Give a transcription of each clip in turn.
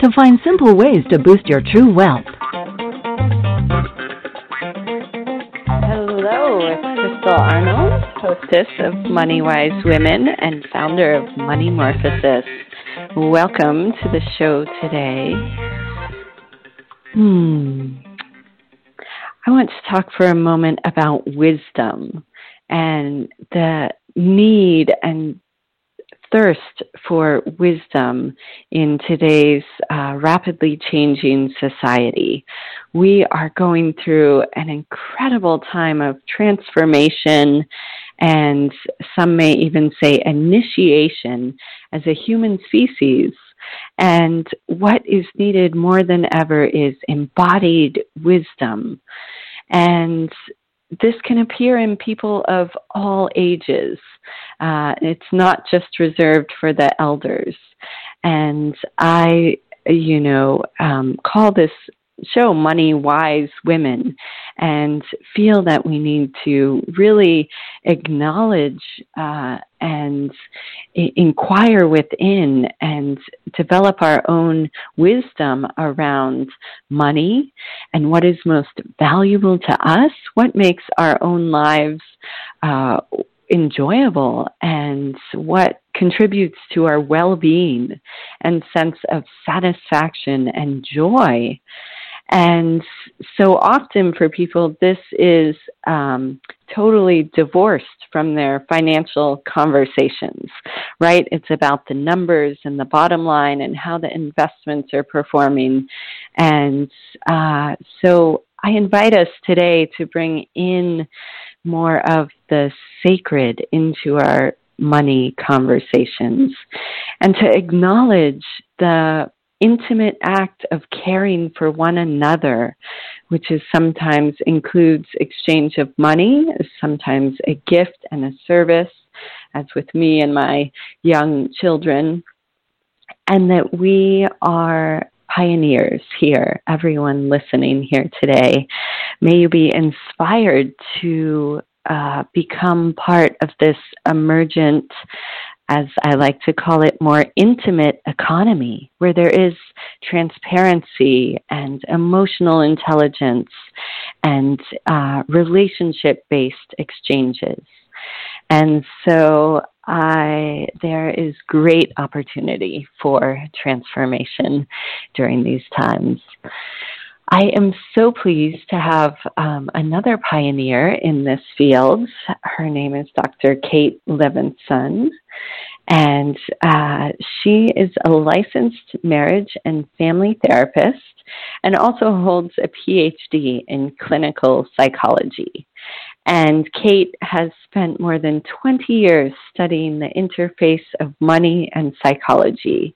to find simple ways to boost your true wealth. Hello, it's Crystal Arnold, hostess of Money Wise Women and founder of Money Morphosis. Welcome to the show today. Hmm. I want to talk for a moment about wisdom and the need and thirst for wisdom in today's uh, rapidly changing society. We are going through an incredible time of transformation and some may even say initiation as a human species. And what is needed more than ever is embodied wisdom. And this can appear in people of all ages. Uh, it's not just reserved for the elders. And I, you know, um, call this show money wise women and feel that we need to really acknowledge uh, and I- inquire within and develop our own wisdom around money and what is most valuable to us, what makes our own lives uh, enjoyable and what contributes to our well-being and sense of satisfaction and joy and so often for people, this is um, totally divorced from their financial conversations, right? It's about the numbers and the bottom line and how the investments are performing. And uh, so I invite us today to bring in more of the sacred into our money conversations and to acknowledge the intimate act of caring for one another, which is sometimes includes exchange of money, sometimes a gift and a service, as with me and my young children, and that we are pioneers here, everyone listening here today. May you be inspired to uh, become part of this emergent as I like to call it, more intimate economy where there is transparency and emotional intelligence and uh, relationship based exchanges. And so I, there is great opportunity for transformation during these times. I am so pleased to have um, another pioneer in this field. Her name is Dr. Kate Levinson, and uh, she is a licensed marriage and family therapist and also holds a PhD in clinical psychology. And Kate has spent more than 20 years studying the interface of money and psychology.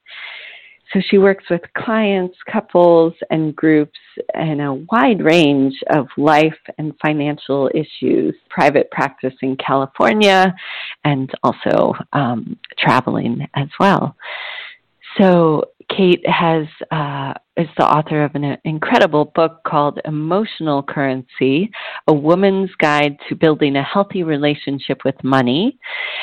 So she works with clients, couples, and groups in a wide range of life and financial issues, private practice in California, and also um, traveling as well. So Kate has uh, is the author of an incredible book called Emotional Currency: A Woman's Guide to Building a Healthy Relationship with Money,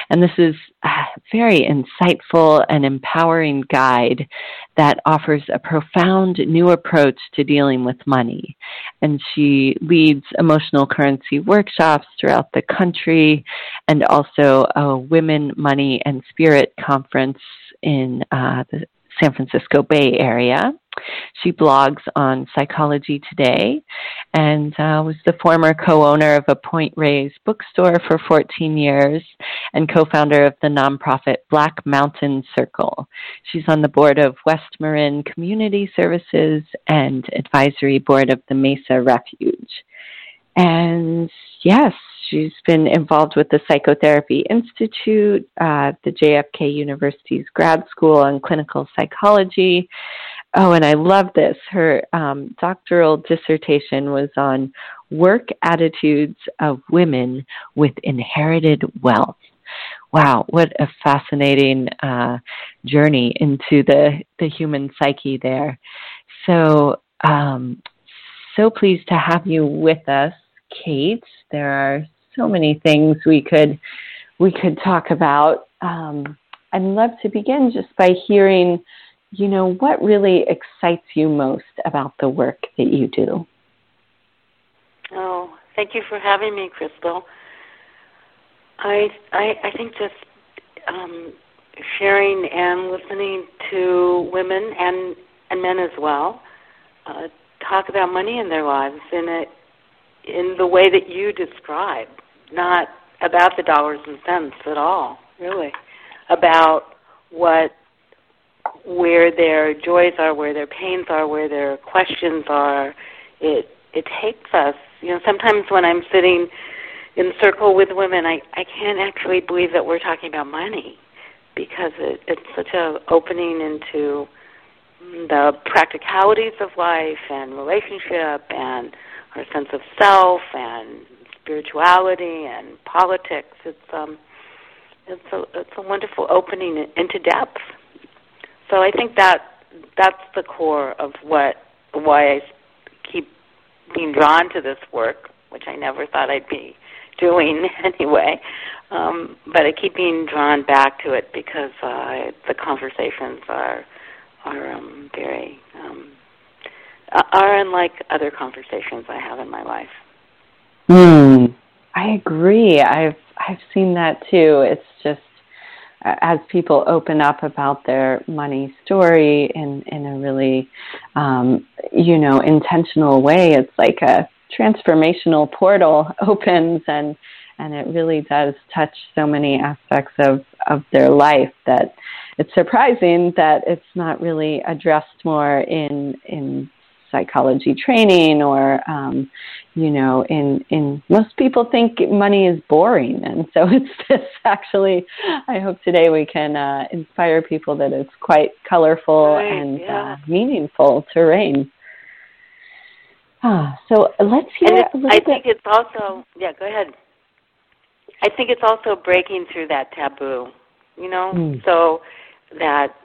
and this is a very insightful and empowering guide that offers a profound new approach to dealing with money. And she leads emotional currency workshops throughout the country, and also a Women, Money, and Spirit conference in uh, the San Francisco Bay Area. She blogs on Psychology Today and uh, was the former co owner of a Point Reyes bookstore for 14 years and co founder of the nonprofit Black Mountain Circle. She's on the board of West Marin Community Services and advisory board of the Mesa Refuge. And yes, she's been involved with the Psychotherapy Institute, uh, the JFK University's grad school on clinical psychology, Oh, and I love this. Her um, doctoral dissertation was on work attitudes of women with inherited wealth. Wow, what a fascinating uh, journey into the, the human psyche there. So, um, so pleased to have you with us, Kate. There are so many things we could we could talk about. Um, I'd love to begin just by hearing, you know, what really excites you most about the work that you do. Oh, thank you for having me, Crystal. I I, I think just um, sharing and listening to women and and men as well uh, talk about money in their lives in a in the way that you describe, not about the dollars and cents at all, really, about what where their joys are, where their pains are, where their questions are. It it takes us. You know, sometimes when I'm sitting in circle with women, I I can't actually believe that we're talking about money because it, it's such a opening into the practicalities of life and relationship and our sense of self and spirituality and politics. It's um, it's a it's a wonderful opening into depth. So I think that that's the core of what why I keep being drawn to this work, which I never thought I'd be doing anyway. Um, but I keep being drawn back to it because uh, the conversations are are um, very um, are unlike other conversations I have in my life. Hmm. I agree. I've I've seen that too. It's just as people open up about their money story in in a really um, you know intentional way, it's like a transformational portal opens and and it really does touch so many aspects of of their life that it's surprising that it's not really addressed more in in psychology training or um, you know in in most people think money is boring and so it's this actually i hope today we can uh, inspire people that it's quite colorful right, and yeah. uh, meaningful terrain ah, so let's hear a little I bit. think it's also yeah. Go ahead. I think it's also breaking through that taboo, you know. Mm. So that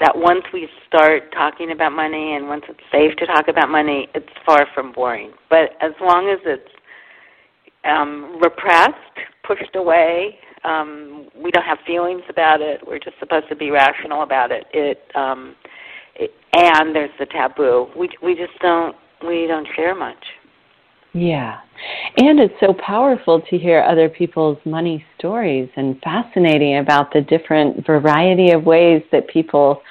that once we start talking about money and once it's safe to talk about money, it's far from boring. But as long as it's um, repressed, pushed away, um, we don't have feelings about it. We're just supposed to be rational about it. It, um, it and there's the taboo. We we just don't we don't share much. Yeah. And it's so powerful to hear other people's money stories and fascinating about the different variety of ways that people,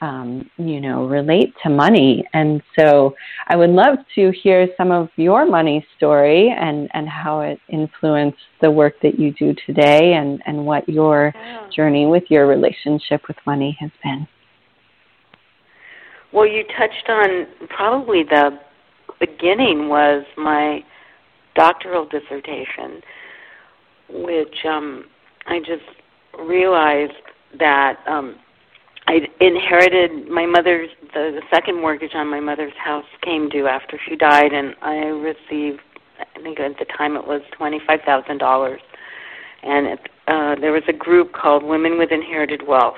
um, you know, relate to money. And so I would love to hear some of your money story and, and how it influenced the work that you do today and, and what your Yeah. journey with your relationship with money has been. Well, you touched on probably the beginning was my doctoral dissertation, which um, I just realized that um, I inherited my mother's the, the second mortgage on my mother's house came due after she died, and I received I think at the time it was twenty five thousand dollars, and it, uh, there was a group called Women with Inherited Wealth,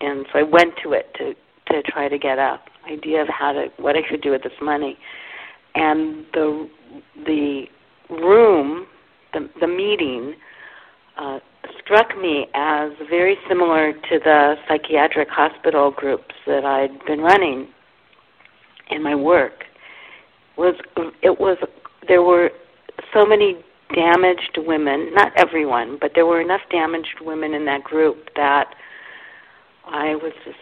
and so I went to it to to try to get a idea of how to what I should do with this money and the the room, the the meeting, uh, struck me as very similar to the psychiatric hospital groups that I'd been running in my work. Was it was there were so many damaged women, not everyone, but there were enough damaged women in that group that I was just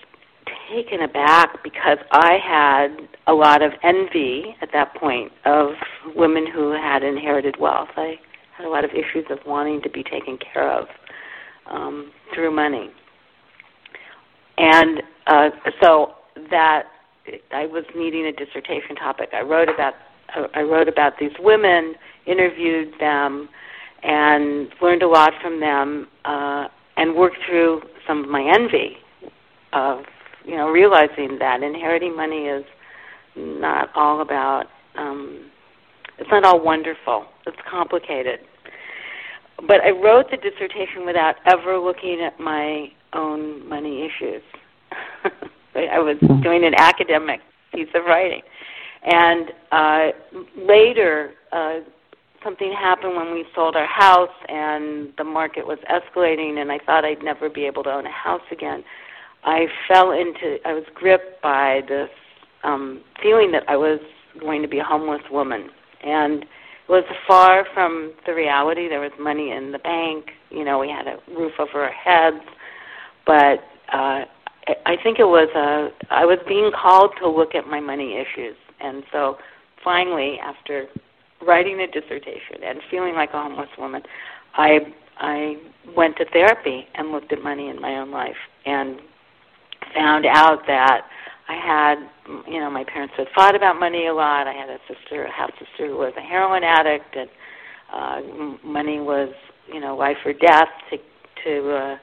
taken aback because I had a lot of envy at that point of women who had inherited wealth. I had a lot of issues of wanting to be taken care of um, through money, and uh, so that I was needing a dissertation topic. I wrote about I wrote about these women, interviewed them, and learned a lot from them, uh, and worked through some of my envy of you know realizing that inheriting money is not all about um it's not all wonderful. It's complicated. But I wrote the dissertation without ever looking at my own money issues. I was hmm. doing an academic piece of writing. And uh, later, uh, something happened when we sold our house, and the market was escalating, and I thought I'd never be able to own a house again. I fell into, I was gripped by this um, feeling that I was going to be a homeless woman, and it was far from the reality. There was money in the bank, you know, we had a roof over our heads, but uh, I think it was a, I was being called to look at my money issues. And so finally, after writing a dissertation and feeling like a homeless woman, I I went to therapy and looked at money in my own life. And found out that I had, you know, my parents had fought about money a lot. I had a sister, a half sister, who was a heroin addict, and uh, money was, you know, life or death to to uh,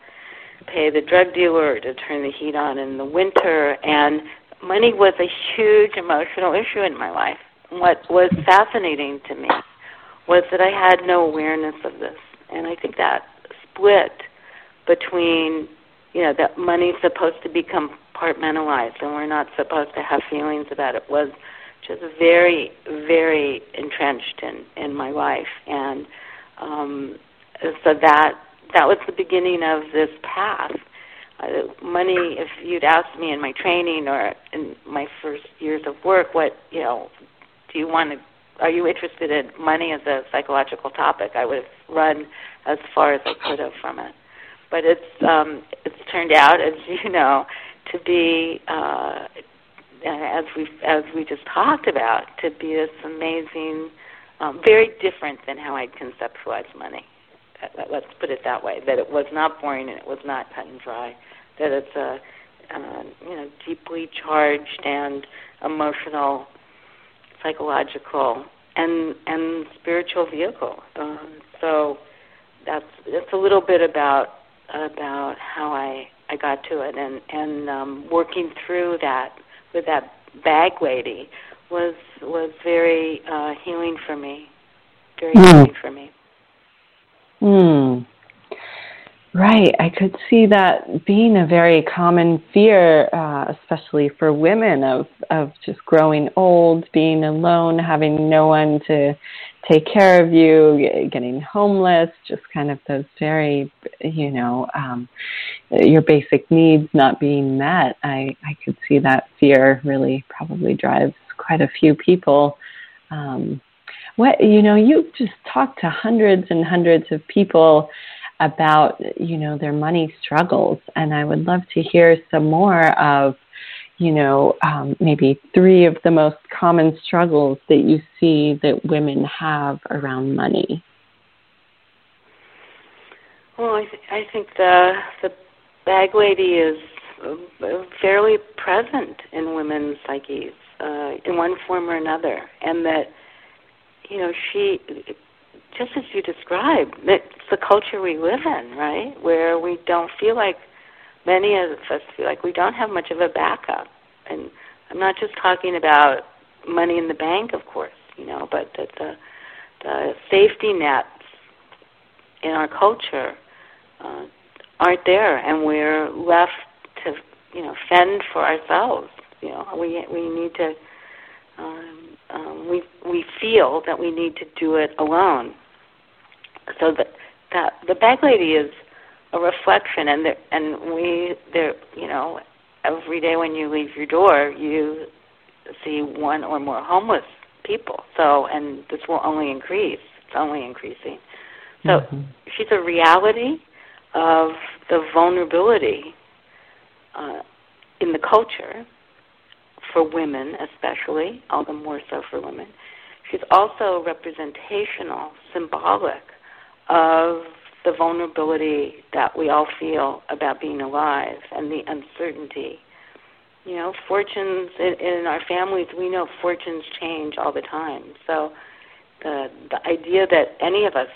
pay the drug dealer to turn the heat on in the winter. And money was a huge emotional issue in my life. What was fascinating to me was that I had no awareness of this, and I think that split between you know that money's supposed to be compartmentalized and we're not supposed to have feelings about it was just very very entrenched in in my life. And um so that that was the beginning of this path. Uh, money if you'd asked me in my training or in my first years of work what you know do you want to are you interested in money as a psychological topic? I would have run as far as i could have from it but it's um it's turned out as you know to be uh as we as we just talked about to be this amazing um very different than how i'd conceptualized money let's put it that way that it was not boring and it was not cut and dry that it's a uh, you know deeply charged and emotional, psychological, and and spiritual vehicle. Um, so that's that's a little bit about about how I I got to it, and and um, working through that with that bag lady was was very uh, healing for me, very mm. healing for me. Hmm. Right. I could see that being a very common fear, uh, especially for women, of, of just growing old, being alone, having no one to take care of you, getting homeless, just kind of those very, you know, um, your basic needs not being met. I, I could see that fear really probably drives quite a few people. Um, what, you know, you've just talked to hundreds and hundreds of people about you know their money struggles and i would love to hear some more of you know um, maybe three of the most common struggles that you see that women have around money well i, th- I think the the bag lady is uh, fairly present in women's psyches uh, in one form or another and that you know she just as you described, it's the culture we live in, right? Where we don't feel like many of us feel like we don't have much of a backup. And I'm not just talking about money in the bank, of course, you know, but that the the safety nets in our culture uh, aren't there, and we're left to, you know, fend for ourselves. You know, we we need to um, um, we we feel that we need to do it alone. So that that the bag lady is a reflection, and the, and we there you know every day when you leave your door you see one or more homeless people. So and this will only increase. It's only increasing. So mm-hmm. she's a reality of the vulnerability uh, in the culture for women, especially, all the more so for women. She's also representational, symbolic of the vulnerability that we all feel about being alive and the uncertainty. You know, fortunes in, in our families, we know fortunes change all the time. So the the idea that any of us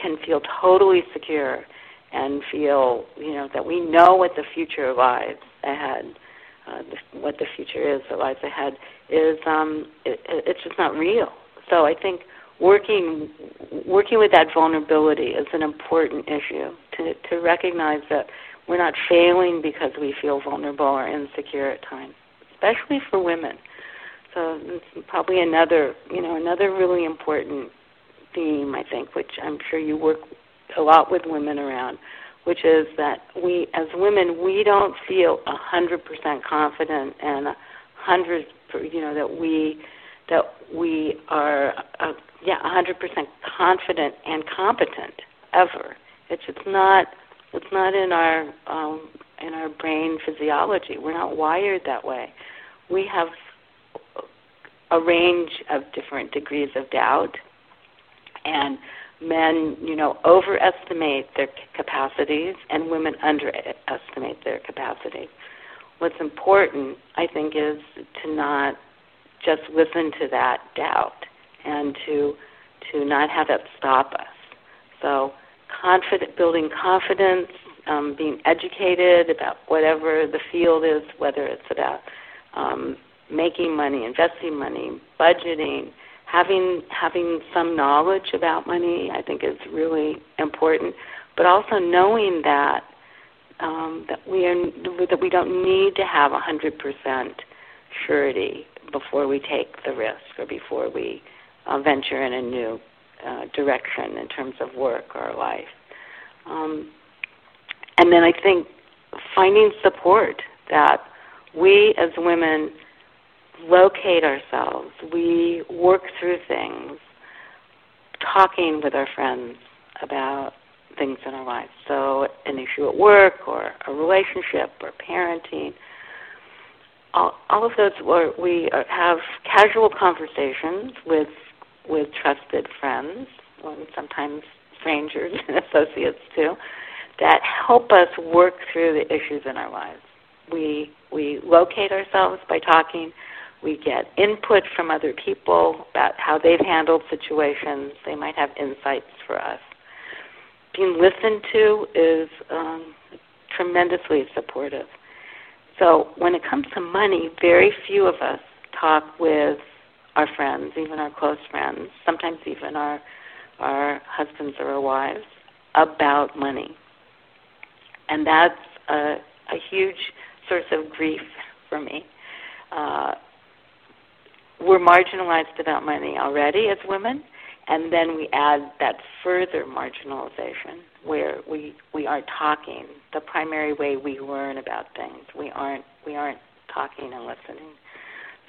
can feel totally secure and feel you know that we know what the future lies ahead, uh, the, what the future is that lies ahead is um, it, it's just not real. So I think working working with that vulnerability is an important issue to to recognize that we're not failing because we feel vulnerable or insecure at times, especially for women. So it's probably another you know another really important theme I think, which I'm sure you work a lot with women around, which is that we as women we don't feel a hundred percent confident and a hundred you know that we that we are uh, yeah, 100% confident and competent ever. It's it's not it's not in our um, in our brain physiology. We're not wired that way. We have a range of different degrees of doubt, and men, you know, overestimate their capacities, and women underestimate their capacities. What's important, I think, is to not just listen to that doubt and to to not have that stop us. So confident, building confidence, um, being educated about whatever the field is, whether it's about um, making money, investing money, budgeting, having having some knowledge about money, I think is really important. But also knowing that um, that we are that we don't need to have hundred percent surety before we take the risk or before we uh, venture in a new uh, direction in terms of work or life. Um, and then I think finding support that we as women locate ourselves, we work through things, talking with our friends about things in our lives. So, an issue at work, or a relationship, or parenting. All, all of those, where we have casual conversations with with trusted friends, and sometimes strangers and associates too, that help us work through the issues in our lives. We we locate ourselves by talking. We get input from other people about how they've handled situations. They might have insights for us. Being listened to is um, tremendously supportive. So when it comes to money, very few of us talk with our friends, even our close friends, sometimes even our our husbands or our wives, about money. And that's a, a huge source of grief for me. Uh, we're marginalized about money already as women, and then we add that further marginalization where we we aren't talking. The primary way we learn about things, we aren't we aren't talking and listening.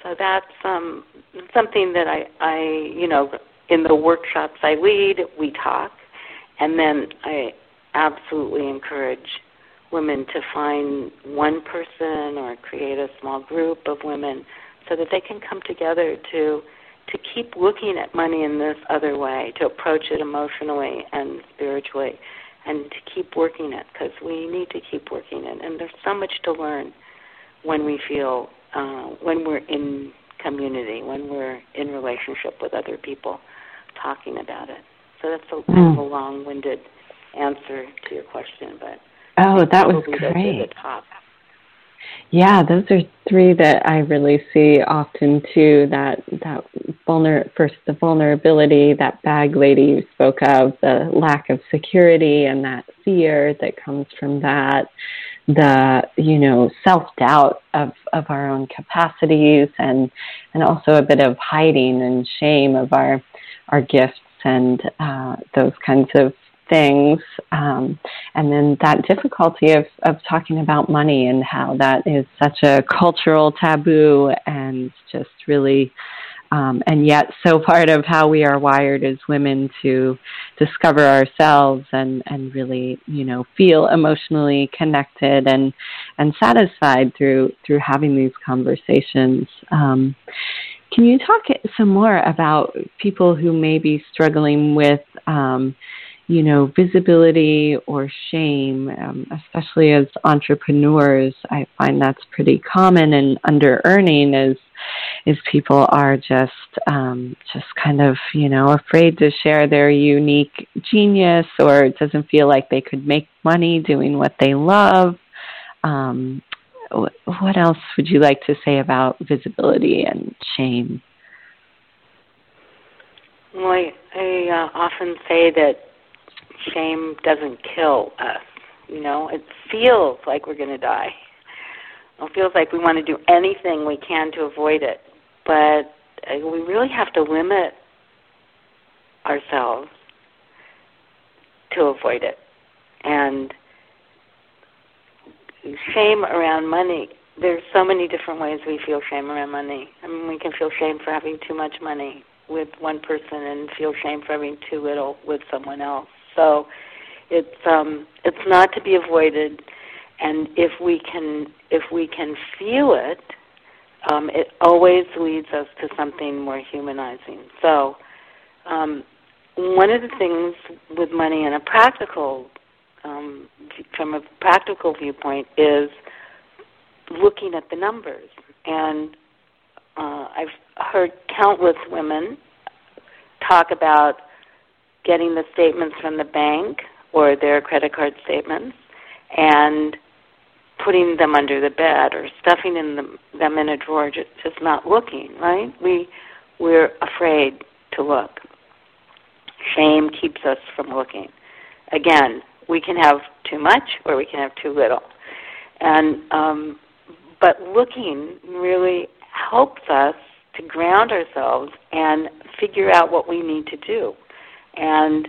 So that's um, something that I, I, you know, in the workshops I lead, we talk, and then I absolutely encourage women to find one person or create a small group of women so that they can come together to to keep looking at money in this other way, to approach it emotionally and spiritually, and to keep working it because we need to keep working it. And there's so much to learn when we feel uh, when we're in community, when we're in relationship with other people, talking about it. So that's a, mm. a long-winded answer to your question, but oh, that was great. Yeah, those are three that I really see often too. That that vulner first the vulnerability, that bag lady you spoke of, the lack of security and that fear that comes from that, the you know self doubt of of our own capacities and and also a bit of hiding and shame of our our gifts and uh, those kinds of things. Um, and then that difficulty of of talking about money and how that is such a cultural taboo and just really um, and yet so part of how we are wired as women to discover ourselves and, and really you know feel emotionally connected and and satisfied through through having these conversations. Um, can you talk some more about people who may be struggling with um, you know, visibility or shame, um, especially as entrepreneurs, I find that's pretty common. And under earning is is people are just um, just kind of you know afraid to share their unique genius, or it doesn't feel like they could make money doing what they love. Um, what else would you like to say about visibility and shame? Well, I, I uh, often say that shame doesn't kill us. You know, it feels like we're going to die. It feels like we want to do anything we can to avoid it. But uh, we really have to limit ourselves to avoid it. And shame around money, there's so many different ways we feel shame around money. I mean, we can feel shame for having too much money with one person and feel shame for having too little with someone else. So it's um, it's not to be avoided, and if we can if we can feel it, um, it always leads us to something more humanizing. So um, one of the things with money in a practical um, from a practical viewpoint is looking at the numbers and uh, I've heard countless women talk about getting the statements from the bank or their credit card statements and putting them under the bed or stuffing in them, them in a drawer, just, just not looking, right? We, we're afraid to look. Shame keeps us from looking. Again, we can have too much or we can have too little. And um, but looking really helps us to ground ourselves and figure out what we need to do. And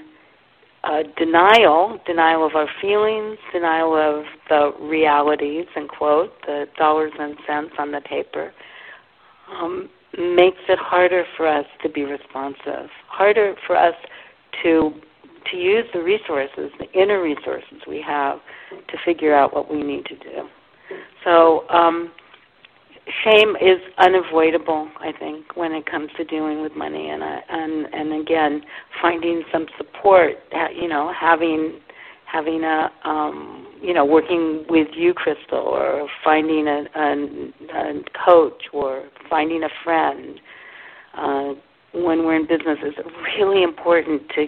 uh, denial, denial of our feelings, denial of the realities, and quote, the dollars and cents on the paper, um, makes it harder for us to be responsive, harder for us to to use the resources, the inner resources we have, to figure out what we need to do. So um, shame is unavoidable, I think, when it comes to dealing with money, and uh, and and again, finding some support. You know, having having a um, you know working with you, Crystal, or finding a, a, a coach, or finding a friend. Uh, when we're in business, is really important to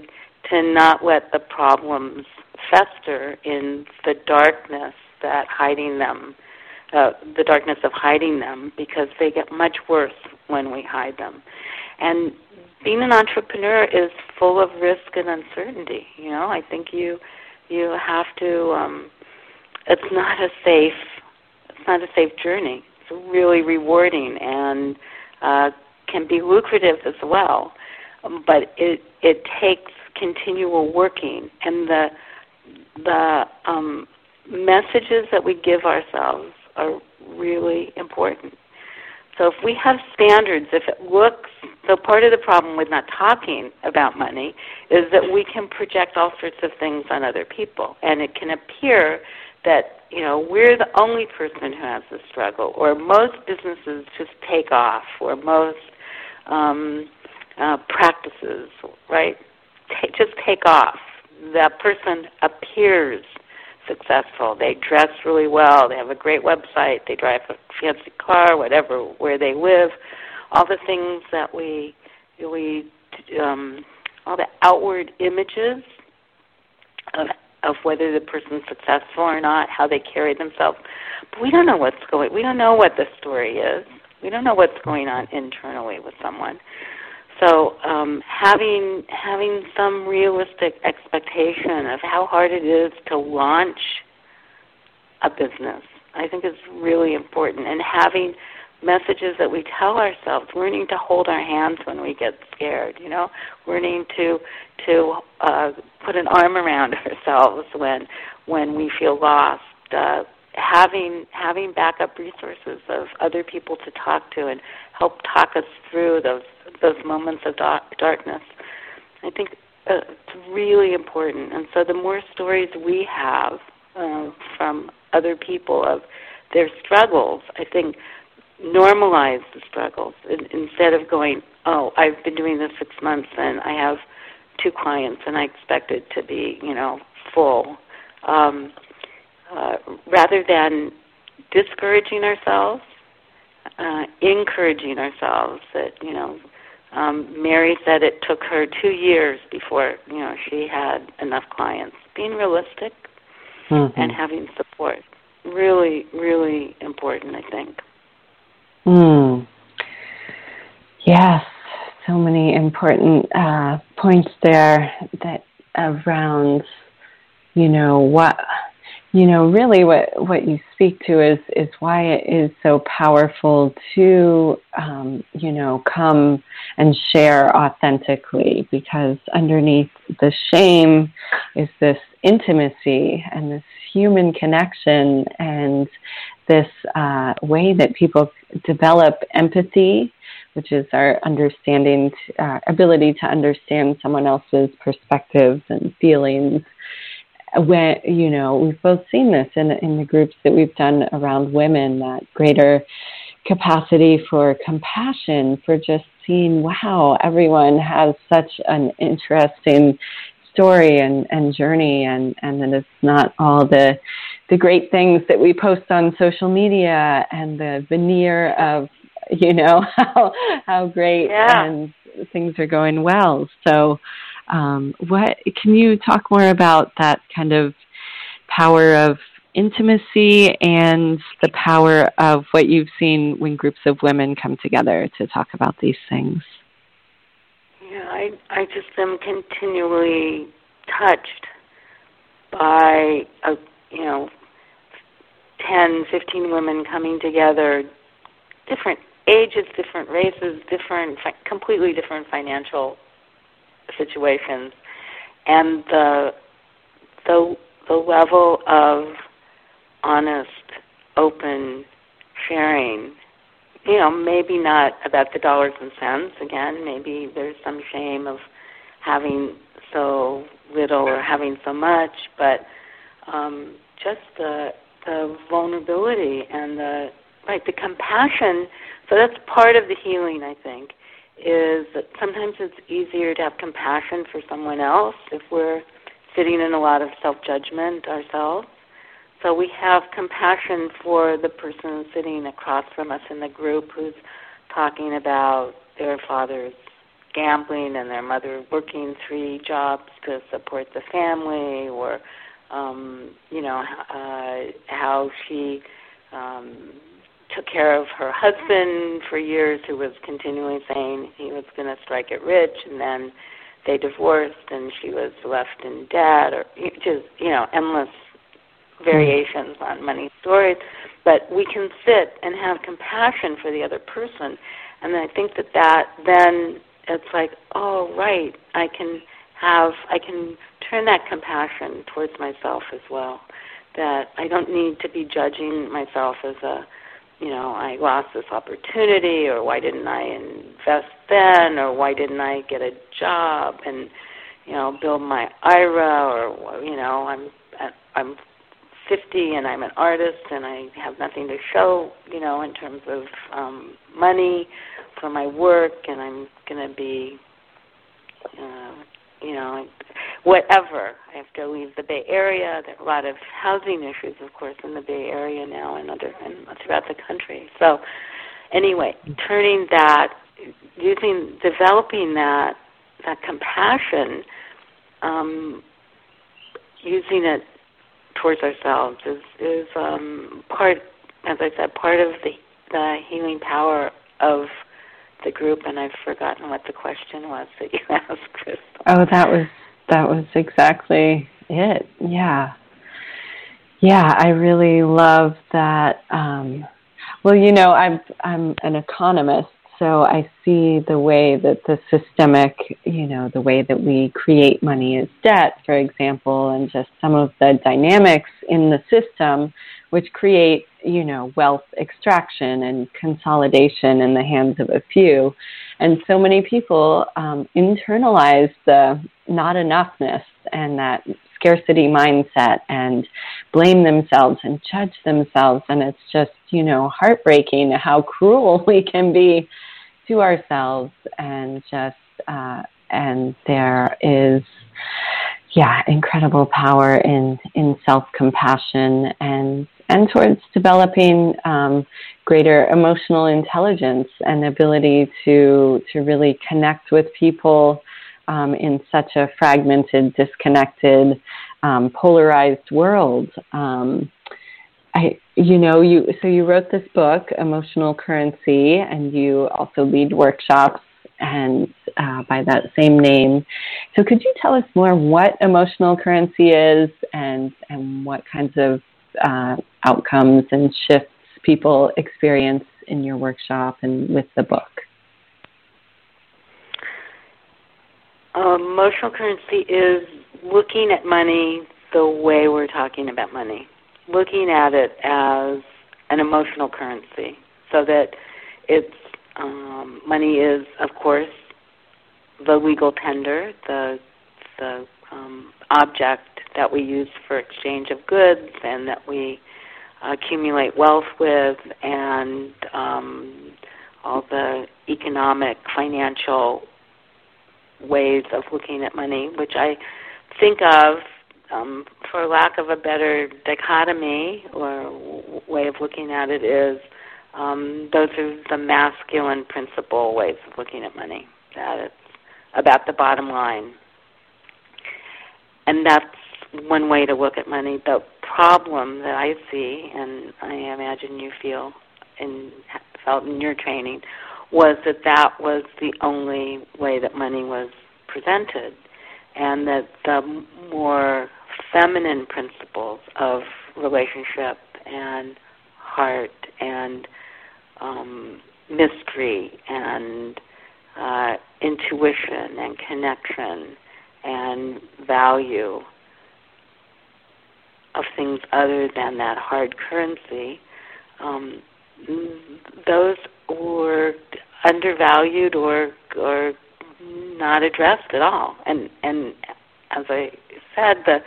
to not let the problems fester in the darkness that hiding them uh, the darkness of hiding them because they get much worse when we hide them. And being an entrepreneur is full of risk and uncertainty. You know, I think you you have to. Um, it's not a safe. It's not a safe journey. It's really rewarding and uh, can be lucrative as well. Um, but it it takes continual working and the the um, messages that we give ourselves are really important. So if we have standards, if it looks, so part of the problem with not talking about money is that we can project all sorts of things on other people, and it can appear that you know we're the only person who has the struggle, or most businesses just take off, or most um, uh, practices, right, t- just take off. That person appears successful. They dress really well. They have a great website. They drive a fancy car, whatever, where they live. All the things that we we um, all the outward images of of whether the person's successful or not, how they carry themselves. But we don't know what's going. We don't know what the story is. We don't know what's going on internally with someone. So um, having having some realistic expectation of how hard it is to launch a business, I think is really important. And having messages that we tell ourselves, learning to hold our hands when we get scared, you know, learning to to uh, put an arm around ourselves when when we feel lost. Uh, having having backup resources of other people to talk to and help talk us through those those moments of dark, darkness. I think uh, it's really important. And so the more stories we have uh, from other people of their struggles, I think normalize the struggles instead of going, oh, I've been doing this six months and I have two clients and I expect it to be, you know, full. Um, uh, rather than discouraging ourselves, uh, encouraging ourselves that, you know, um, Mary said it took her two years before, you know, she had enough clients. Being realistic mm-hmm. and having support. Really, really important, I think. Mm. Yes, so many important uh, points there that around, you know, what you know, really what, what you speak to is, is why it is so powerful to, um, you know, come and share authentically because underneath the shame is this intimacy and this human connection and this uh, way that people develop empathy, which is our understanding, uh, ability to understand someone else's perspectives and feelings when you know we've both seen this in in the groups that we've done around women that greater capacity for compassion for just seeing wow everyone has such an interesting story and, and journey and, and that it's not all the the great things that we post on social media and the veneer of you know how how great yeah. and things are going well so um, what can you talk more about that kind of power of intimacy and the power of what you've seen when groups of women come together to talk about these things? Yeah, I I just am continually touched by a you know 10, 15 women coming together, different ages, different races, different completely different financial situations, and the the the level of honest, open sharing. You know, maybe not about the dollars and cents. Again, maybe there's some shame of having so little or having so much, but um, just the the vulnerability and the right the compassion. So that's part of the healing, I think, is that sometimes it's easier to have compassion for someone else if we're sitting in a lot of self judgment ourselves. So we have compassion for the person sitting across from us in the group who's talking about their father's gambling and their mother working three jobs to support the family or um you know uh how she um took care of her husband mm-hmm. for years, who was continually saying he was going to strike it rich, and then they divorced, and she was left in debt, or just you know endless variations mm-hmm. on money stories. But we can sit and have compassion for the other person, and I think that that then it's like, oh right, I can have, I can turn that compassion towards myself as well. That I don't need to be judging myself as a you know, I lost this opportunity, or why didn't I invest then, or why didn't I get a job and, you know, build my IRA, or you know, I'm I'm 50 and I'm an artist and I have nothing to show, you know, in terms of um, money for my work, and I'm going to be, uh, you know, whatever. I have to leave the Bay Area. There are a lot of housing issues, of course, in the Bay Area now and other and throughout the country. So, anyway, turning that, using, developing that that compassion, um, using it towards ourselves is is um, part, as I said, part of the the healing power of the group, and I've forgotten what the question was that you asked, Crystal. Oh, that was that was exactly it. Yeah. Yeah, I really love that. Um, well, you know, I'm I'm an economist, so I see the way that the systemic, you know, the way that we create money is debt, for example, and just some of the dynamics in the system which create, you know, wealth extraction and consolidation in the hands of a few. And so many people um, internalize the not enoughness and that scarcity mindset and blame themselves and judge themselves. And it's just, you know, heartbreaking how cruel we can be to ourselves and just, uh, and there is yeah incredible power in in self compassion and and towards developing um, greater emotional intelligence and ability to to really connect with people um, in such a fragmented, disconnected, um, polarized world. Um, I, you know, you so you wrote this book, Emotional Currency, and you also lead workshops and uh, by that same name. So, could you tell us more what emotional currency is and and what kinds of uh, outcomes and shifts people experience in your workshop and with the book? emotional currency is looking at money the way we're talking about money, looking at it as an emotional currency, so that it's um, money is, of course, the legal tender, the the um, object that we use for exchange of goods and that we accumulate wealth with, and um, all the economic, financial ways of looking at money, which I think of, um, for lack of a better dichotomy or w- way of looking at it, is um, those are the masculine principle ways of looking at money. That it's about the bottom line, and that's one way to look at money. The problem that I see, and I imagine you feel and felt in your training, was that that was the only way that money was presented, and that the more feminine principles of relationship and heart and um, mystery and uh, intuition and connection and value of things other than that hard currency, um, those were undervalued or or not addressed at all. And and as I said, the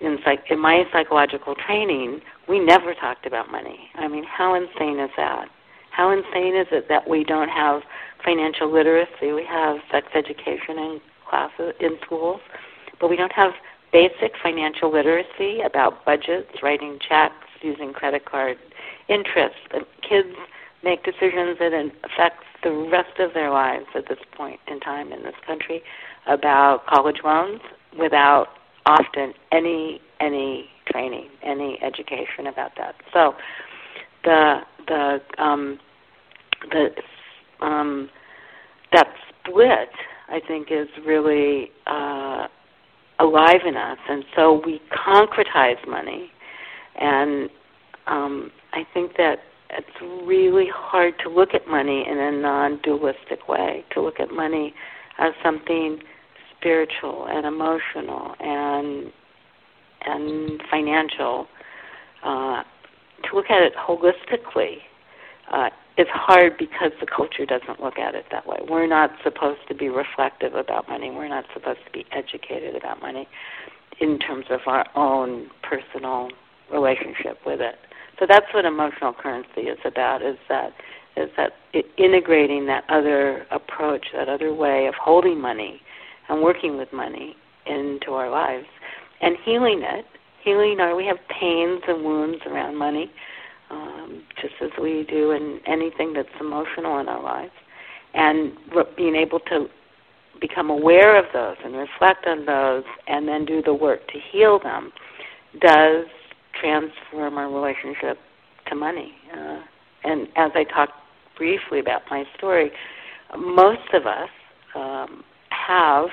in psych in my psychological training, we never talked about money. I mean, how insane is that? How insane is it that we don't have financial literacy? We have sex education in classes in schools, but we don't have basic financial literacy about budgets, writing checks, using credit card interest. Kids make decisions that affect the rest of their lives at this point in time in this country about college loans without often any any training, any education about that. So the the um, the um, that split I think is really uh, alive in us, and so we concretize money, and um, I think that it's really hard to look at money in a non-dualistic way, to look at money as something spiritual and emotional and and financial. Uh, to look at it holistically uh, is hard because the culture doesn't look at it that way. We're not supposed to be reflective about money. We're not supposed to be educated about money in terms of our own personal relationship with it. So that's what emotional currency is about. Is that is that integrating that other approach, that other way of holding money and working with money into our lives and healing it. Healing our we have pains and wounds around money, um, just as we do in anything that's emotional in our lives, and being able to become aware of those and reflect on those, and then do the work to heal them, does transform our relationship to money. Uh, and as I talked briefly about my story, most of us um, have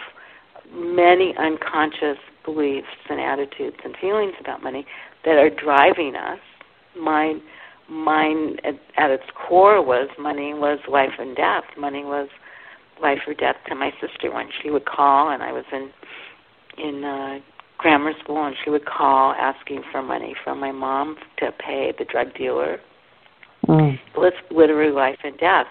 many unconscious beliefs and attitudes and feelings about money that are driving us. Mine, mine at, at its core was money was life and death. Money was life or death to my sister when she would call, and I was in in uh, grammar school, and she would call asking for money from my mom to pay the drug dealer. Mm. It was literally life and death,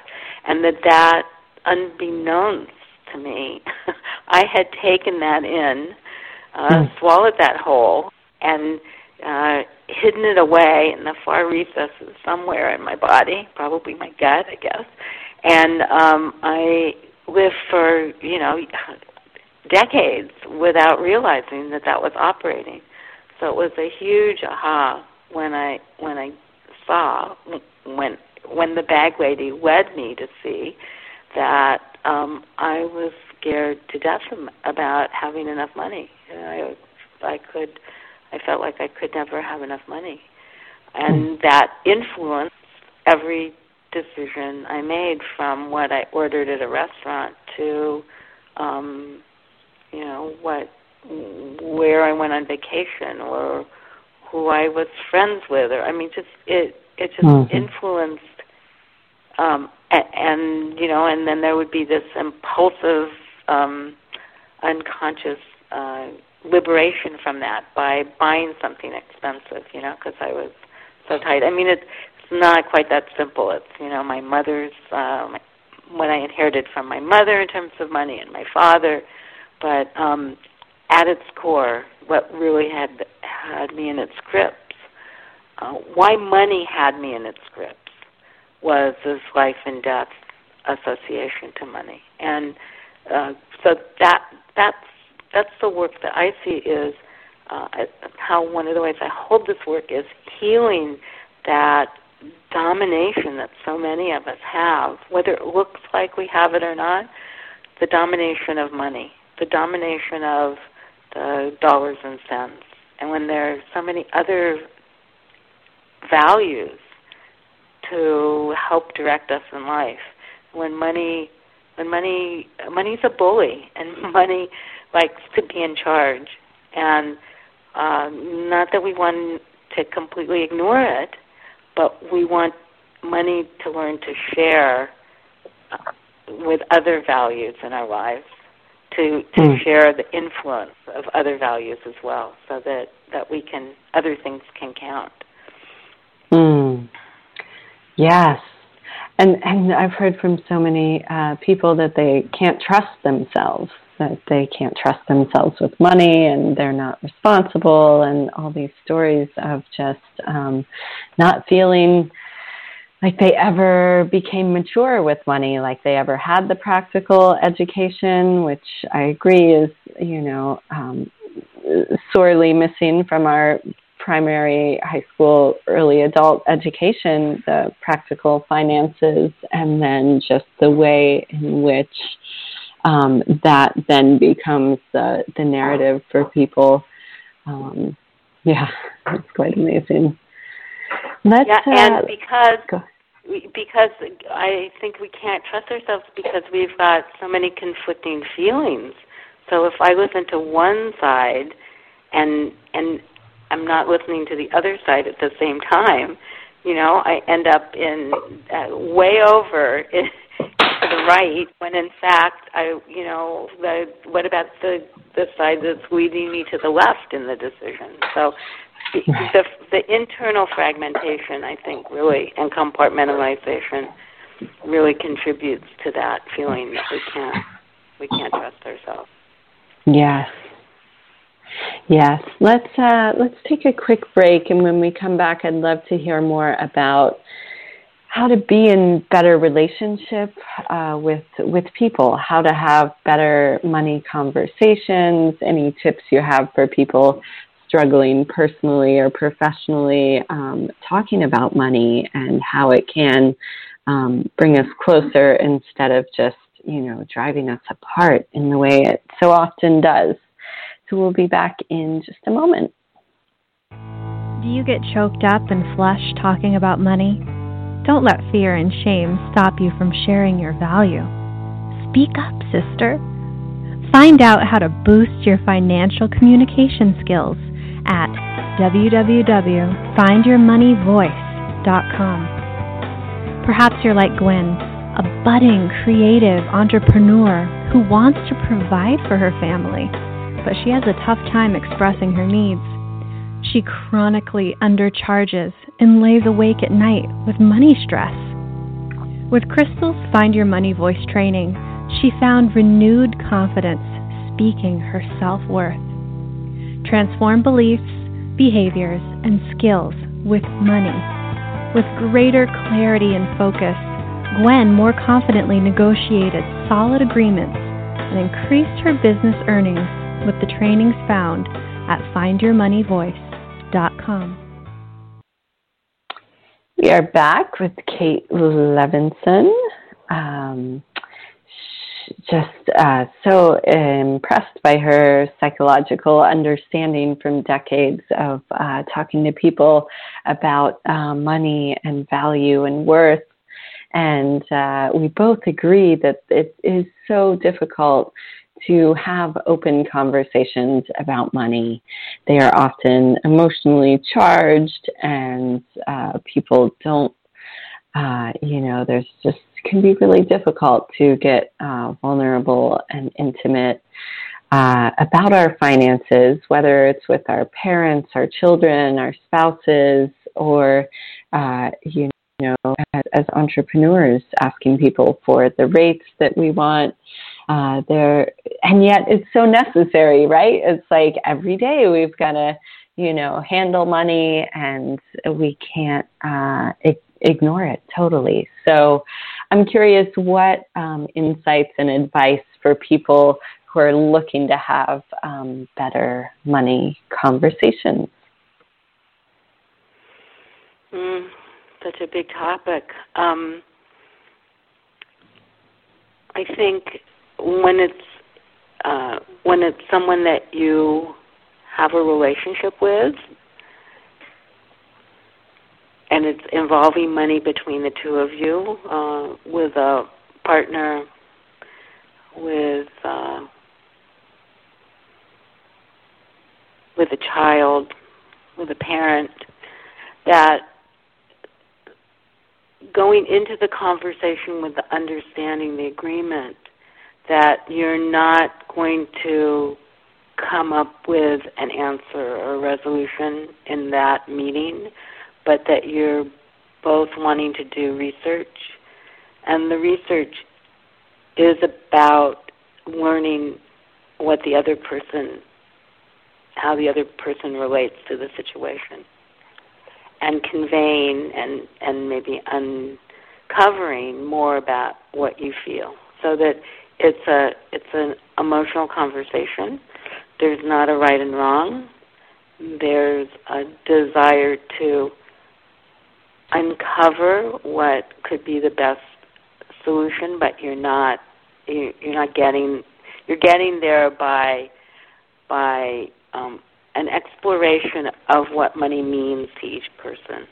and that that, unbeknownst to me, I had taken that in, uh, mm. swallowed that whole, and uh, hidden it away in the far recesses somewhere in my body, probably my gut, I guess. And um, I lived for you know decades without realizing that that was operating. So it was a huge aha when I when I saw when when the bag lady led me to see that um, I was scared to death about having enough money. I I could I felt like I could never have enough money, and that influenced every decision I made from what I ordered at a restaurant to um you know what where I went on vacation or who I was friends with or I mean just it it just mm-hmm. influenced um and, and you know and then there would be this impulsive um unconscious uh liberation from that by buying something expensive you know because I was so tight. I mean it's not quite that simple. It's you know my mother's my, what I inherited from my mother in terms of money and my father. But um, at its core, what really had had me in its grips, uh, why money had me in its grips, was this life and death association to money, and uh, so that that's that's the work that I see is uh, how one of the ways I hold this work is healing that domination that so many of us have, whether it looks like we have it or not, the domination of money the domination of the dollars and cents. And when there are so many other values to help direct us in life, when money when money money's a bully and money likes to be in charge and um, not that we want to completely ignore it, but we want money to learn to share uh, with other values in our lives to to mm. share the influence of other values as well, so that that we can other things can count. Mm. Yes, and and I've heard from so many uh, people that they can't trust themselves, that they can't trust themselves with money, and they're not responsible, and all these stories of just um, not feeling like they ever became mature with money, like they ever had the practical education, which I agree is, you know, um, sorely missing from our primary high school early adult education, the practical finances, and then just the way in which um, that then becomes the, the narrative for people. Um, yeah, it's quite amazing. Let's, yeah, and uh, because because I think we can't trust ourselves because we've got so many conflicting feelings. So if I listen to one side and and I'm not listening to the other side at the same time, you know, I end up in uh, way over in, right when in fact I, you know, the what about the the side that's leading me to the left in the decision? So the, the, internal fragmentation, I think, really, and compartmentalization, really contributes to that feeling that we can't we can't trust ourselves. Yes. Yes. Let's uh, let's take a quick break, and when we come back, I'd love to hear more about how to be in better relationship uh, with with people, how to have better money conversations, any tips you have for people struggling personally or professionally, um, talking about money and how it can um, bring us closer instead of just, you know, driving us apart in the way it so often does. So we'll be back in just a moment. Do you get choked up and flushed talking about money? Don't let fear and shame stop you from sharing your value. Speak up, sister. Find out how to boost your financial communication skills at www.findyourmoneyvoice.com. Perhaps you're like Gwen, a budding creative entrepreneur who wants to provide for her family, but she has a tough time expressing her needs. She chronically undercharges and lays awake at night with money stress. With Crystal's Find Your Money Voice training, she found renewed confidence speaking her self worth transform beliefs, behaviors, and skills with money. With greater clarity and focus, Gwen more confidently negotiated solid agreements and increased her business earnings with the trainings found at findyourmoneyvoice.com. We are back with Kate Levinson. Um, just uh, so impressed by her psychological understanding from decades of uh, talking to people about uh, money and value and worth. And uh, we both agree that it is so difficult to have open conversations about money. They are often emotionally charged, and uh, people don't, uh, you know, there's just can be really difficult to get uh, vulnerable and intimate uh, about our finances, whether it's with our parents, our children, our spouses, or uh, you know, as, as, entrepreneurs, asking people for the rates that we want. Uh, there, and yet it's so necessary, right? It's like every day we've got to, you know, handle money, and we can't uh, ignore it totally. So I'm curious what um, insights and advice for people who are looking to have um, better money conversations. Mm, such a big topic. Um, I think when it's uh, when it's someone that you have a relationship with, and it's involving money between the two of you uh, with a partner, with uh, with a child, with a parent, that going into the conversation with the understanding, the agreement that you're not going to come up with an answer or resolution in that meeting but that you're both wanting to do research. And the research is about learning what the other person, how the other person relates to the situation, and conveying and, and maybe uncovering more about what you feel, so that it's a it's an emotional conversation. There's not a right and wrong. There's a desire to uncover what could be the best solution, but you're not you're not getting you're getting there by by um, an exploration of what money means to each person.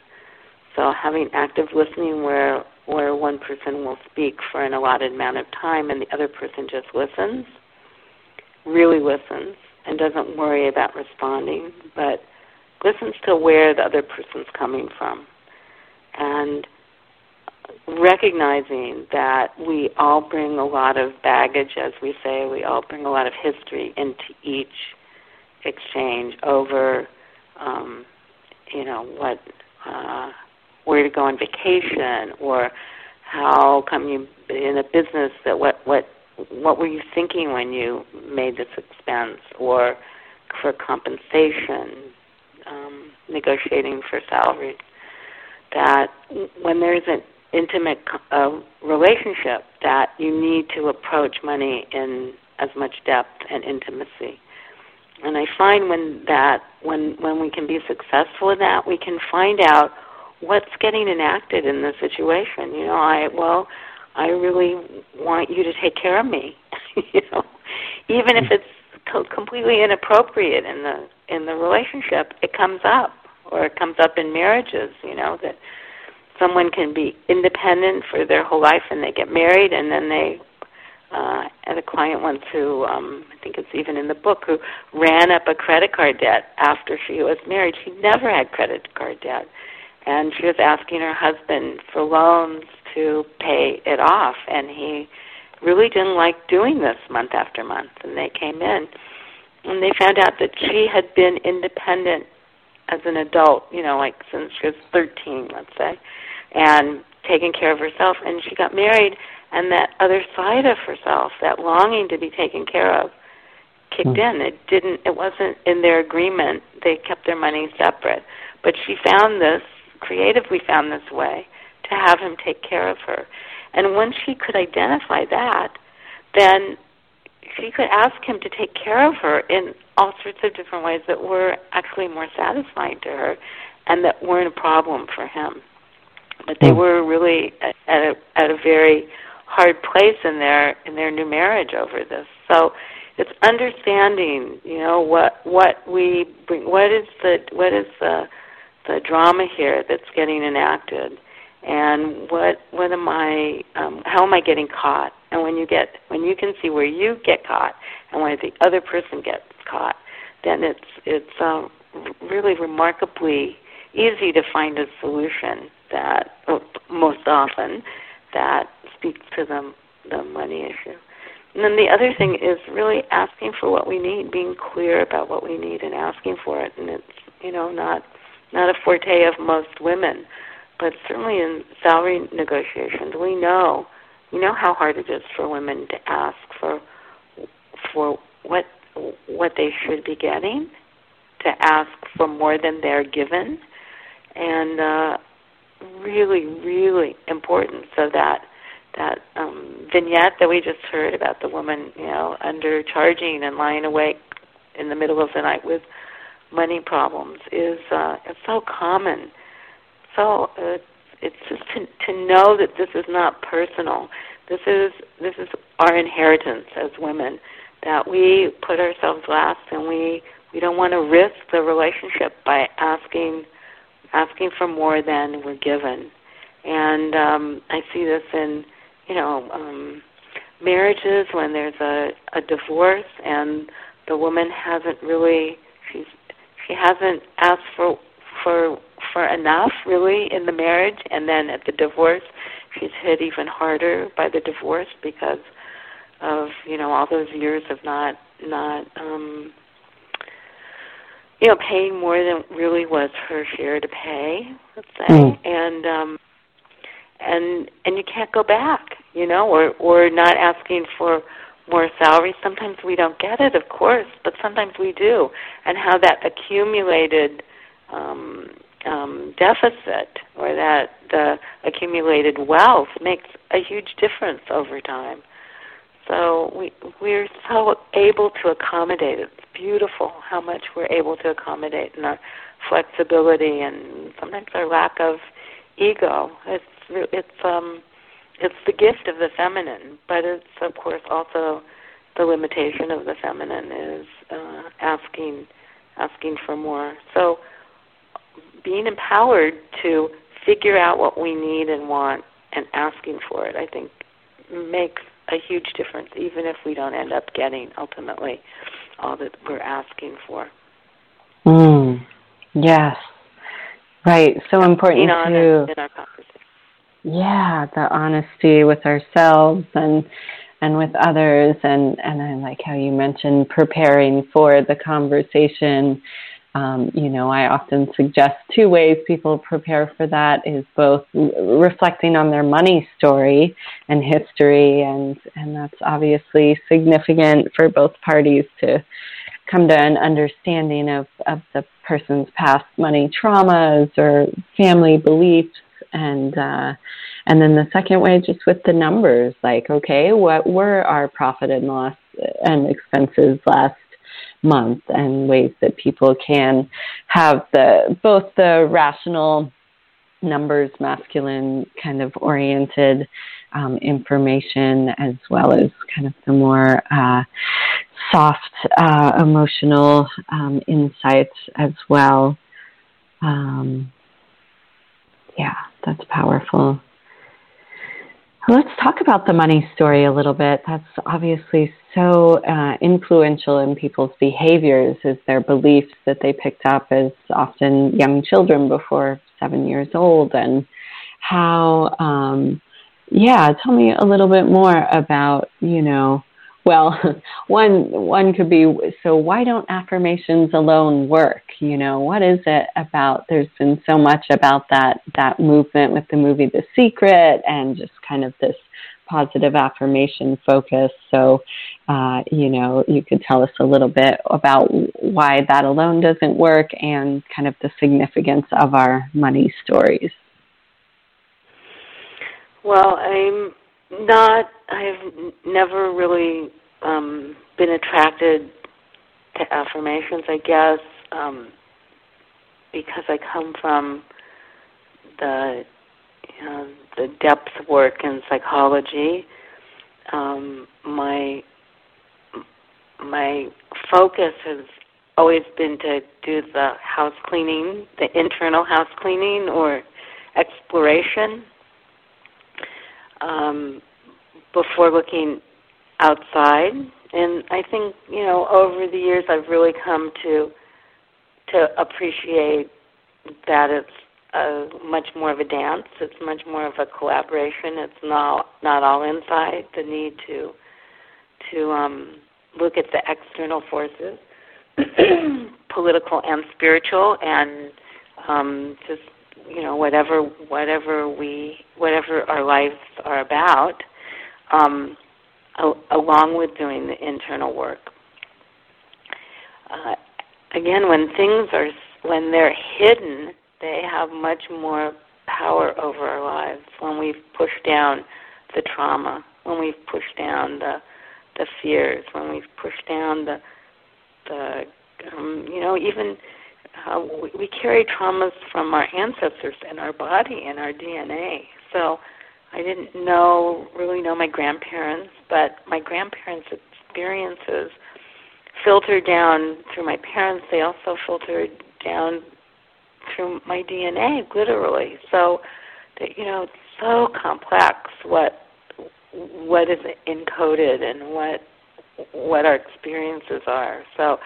So having active listening where where one person will speak for an allotted amount of time and the other person just listens, really listens and doesn't worry about responding, but listens to where the other person's coming from. And recognizing that we all bring a lot of baggage, as we say, we all bring a lot of history into each exchange over, um, you know, what, uh, where to go on vacation, or how come you in a business that what what what were you thinking when you made this expense, or for compensation, um, negotiating for salary that when there's an intimate uh, relationship, that you need to approach money in as much depth and intimacy. And I find when that when when we can be successful in that, we can find out what's getting enacted in the situation. You know, I well, I really want you to take care of me. you know, even if it's co- completely inappropriate in the in the relationship, it comes up or it comes up in marriages, you know, that someone can be independent for their whole life and they get married and then they uh had a client once who um I think it's even in the book who ran up a credit card debt after she was married. She never had credit card debt. And she was asking her husband for loans to pay it off and he really didn't like doing this month after month and they came in and they found out that she had been independent as an adult, you know, like since she was 13, let's say, and taking care of herself. And she got married, and that other side of herself, that longing to be taken care of, kicked mm. in. It didn't. It wasn't in their agreement. They kept their money separate. But she found this creatively found this way to have him take care of her. And when she could identify that, then she could ask him to take care of her in all sorts of different ways that were actually more satisfying to her and that weren't a problem for him. But they mm. were really at a at a very hard place in their in their new marriage over this. So it's understanding, you know, what what we bring what is the what is the the drama here that's getting enacted and what what am I um, how am I getting caught? And when you get when you can see where you get caught and where the other person gets caught, then it's it's um, really remarkably easy to find a solution that most often that speaks to the the money issue. And then the other thing is really asking for what we need, being clear about what we need and asking for it. And it's you know not not a forte of most women but certainly in salary negotiations, we know we know how hard it is for women to ask for for what what they should be getting, to ask for more than they're given, and uh, really, really important. So that that um, vignette that we just heard about the woman, you know, undercharging and lying awake in the middle of the night with money problems is uh, it's so common so uh, it's just to, to know that this is not personal. This is this is our inheritance as women that we put ourselves last and we we don't want to risk the relationship by asking asking for more than we're given. And um, I see this in you know um, marriages when there's a, a divorce and the woman hasn't really she hasn't asked for for for enough really in the marriage and then at the divorce she's hit even harder by the divorce because of you know all those years of not not um you know paying more than really was her share to pay let's say mm. and um and and you can't go back you know or or not asking for more salary sometimes we don't get it of course but sometimes we do and how that accumulated um um, deficit or that the accumulated wealth makes a huge difference over time. So we we're so able to accommodate. It's beautiful how much we're able to accommodate and our flexibility and sometimes our lack of ego. It's it's um it's the gift of the feminine, but it's of course also the limitation of the feminine is uh, asking asking for more. So being empowered to figure out what we need and want and asking for it, I think makes a huge difference, even if we don't end up getting ultimately all that we're asking for. Mm. Yes. Right. So important to Yeah, the honesty with ourselves and and with others. And and I like how you mentioned preparing for the conversation. Um, you know, I often suggest two ways people prepare for that is both reflecting on their money story and history, and and that's obviously significant for both parties to come to an understanding of of the person's past money traumas or family beliefs, and uh, and then the second way just with the numbers, like okay, what were our profit and loss and expenses last month and ways that people can have the both the rational numbers masculine kind of oriented um, information as well as kind of the more uh, soft uh, emotional um, insights as well. Um, yeah that's powerful Let's talk about the money story a little bit. That's obviously so uh, influential in people's behaviors, is their beliefs that they picked up as often young children before seven years old, and how, um, yeah, tell me a little bit more about, you know, well, one one could be so why don't affirmations alone work? You know, what is it about there's been so much about that that movement with the movie The Secret and just kind of this positive affirmation focus. So, uh, you know, you could tell us a little bit about why that alone doesn't work and kind of the significance of our money stories. Well, I'm not, I've never really um, been attracted to affirmations, I guess, um, because I come from the you know the depth work in psychology. Um, my my focus has always been to do the house cleaning, the internal house cleaning or exploration um, before looking outside. And I think you know over the years I've really come to to appreciate that it's a, much more of a dance. It's much more of a collaboration. It's not not all inside. The need to to um, look at the external forces, political and spiritual, and um, just you know whatever whatever we whatever our lives are about, um, along with doing the internal work. Uh, again, when things are when they're hidden, they have much more power over our lives. When we've pushed down the trauma, when we've pushed down the the fears, when we've pushed down the the um, you know even uh, we, we carry traumas from our ancestors in our body and our DNA. So I didn't know really know my grandparents, but my grandparents' experiences filtered down through my parents. They also filtered down through my DNA, literally. So that you know, it's so complex what what is encoded and what what our experiences are. So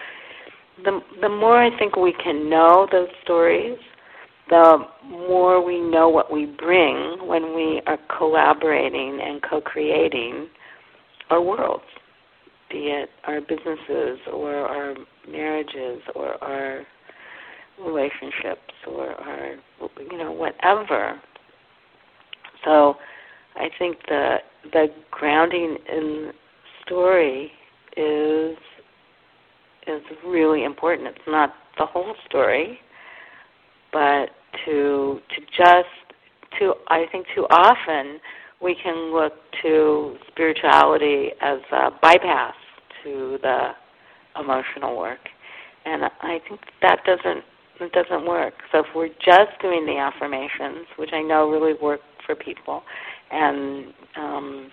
the the more I think we can know those stories, the more we know what we bring when we are collaborating and co-creating our worlds, be it our businesses or our marriages or our relationships or our you know whatever. So I think the the grounding in story is is really important. It's not the whole story, but to to just to I think too often we can look to spirituality as a bypass to the emotional work, and I think that doesn't it doesn't work. So if we're just doing the affirmations, which I know really work for people, and um,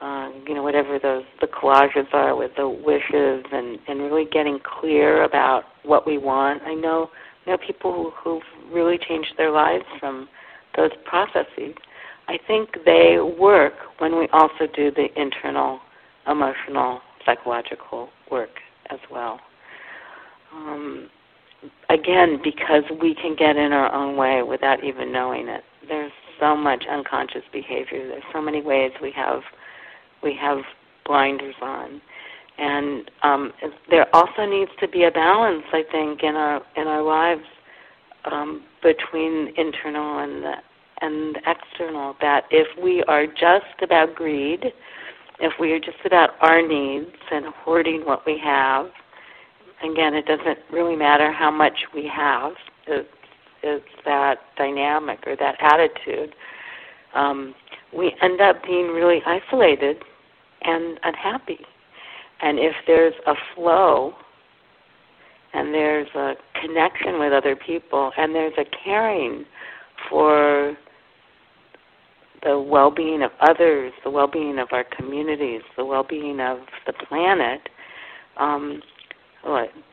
uh, you know whatever those the collages are with the wishes and and really getting clear about what we want. I know know people who, who've really changed their lives from those processes. I think they work when we also do the internal emotional psychological work as well. Um, again, because we can get in our own way without even knowing it. There's so much unconscious behavior. There's so many ways we have we have blinders on, and um, there also needs to be a balance, I think, in our in our lives um, between internal and the and external. That if we are just about greed, if we are just about our needs and hoarding what we have, again, it doesn't really matter how much we have. It's, it's that dynamic or that attitude. Um, we end up being really isolated and unhappy. And if there's a flow and there's a connection with other people and there's a caring for the well being of others, the well being of our communities, the well being of the planet, um,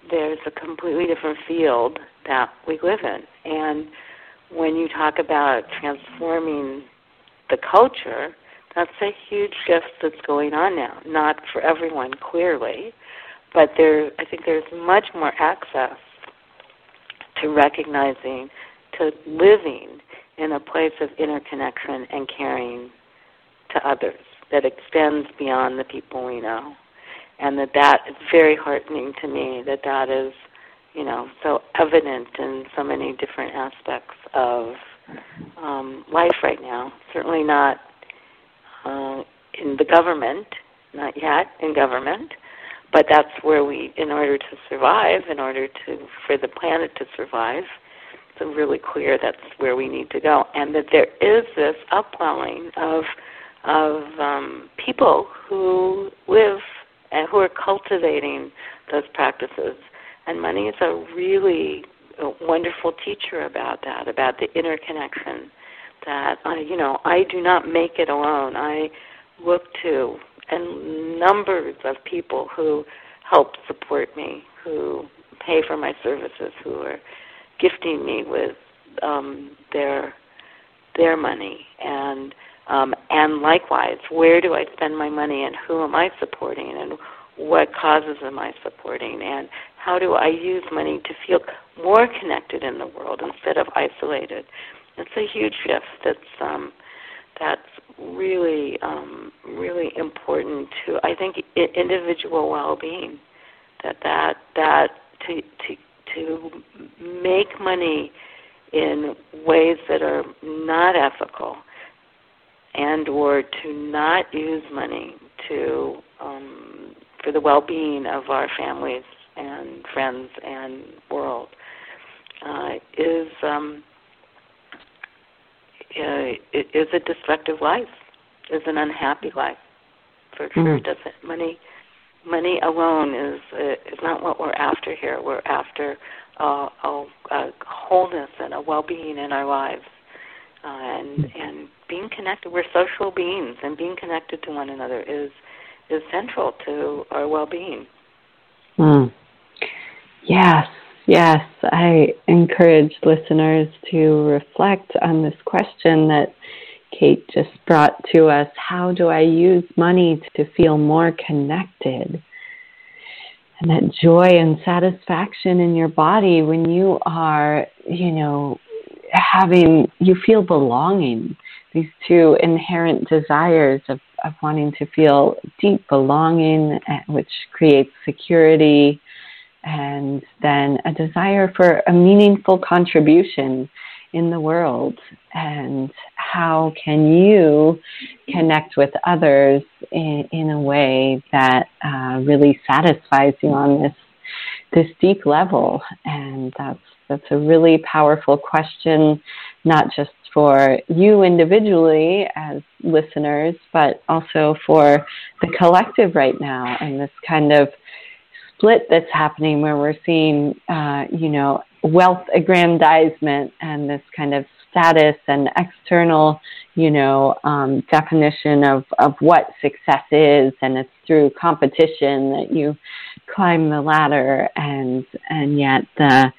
there's a completely different field that we live in. And when you talk about transforming the culture, that's a huge shift that's going on now. Not for everyone, clearly, but there, I think there's much more access to recognizing, to living in a place of interconnection and caring to others that extends beyond the people we know and that that is very heartening to me that that is you know so evident in so many different aspects of um, life right now certainly not the government not yet in government but that's where we in order to survive in order to for the planet to survive it's really clear that's where we need to go and that there is this upwelling of of um, people who live and who are cultivating those practices. And money is a really wonderful teacher about that, about the interconnection. That I, you know, I do not make it alone. I look to and numbers of people who help support me, who pay for my services, who are gifting me with um, their their money and um, and likewise, where do I spend my money and who am I supporting and what causes am I supporting and how do I use money to feel more connected in the world instead of isolated? It's a huge shift that's um, that's really um, really important to I think individual well-being. That that that to to to make money in ways that are not ethical and or to not use money to um, for the well-being of our families and friends and world uh, is um, uh, is a destructive life, is an unhappy life. For sure, mm-hmm. doesn't money money alone is uh, is not what we're after here. We're after uh, a, a wholeness and a well-being in our lives, uh, and and being connected. We're social beings, and being connected to one another is is central to our well-being. Mm. Yes, yes. I encourage listeners to reflect on this question that Kate just brought to us. How do I use money to feel more connected? And that joy and satisfaction in your body when you are, you know, having, you feel belonging. These two inherent desires of, of wanting to feel deep belonging, eh, which creates security and then a desire for a meaningful contribution in the world. And how can you connect with others in, in a way that uh, really satisfies you on this this deep level? And that's that's a really powerful question not just for you individually as listeners but also for the collective right now and this kind of split that's happening where we're seeing, uh, you know, wealth aggrandizement and this kind of status and external, you know, um, definition of, of what success is, and it's through competition that you climb the ladder, and and yet the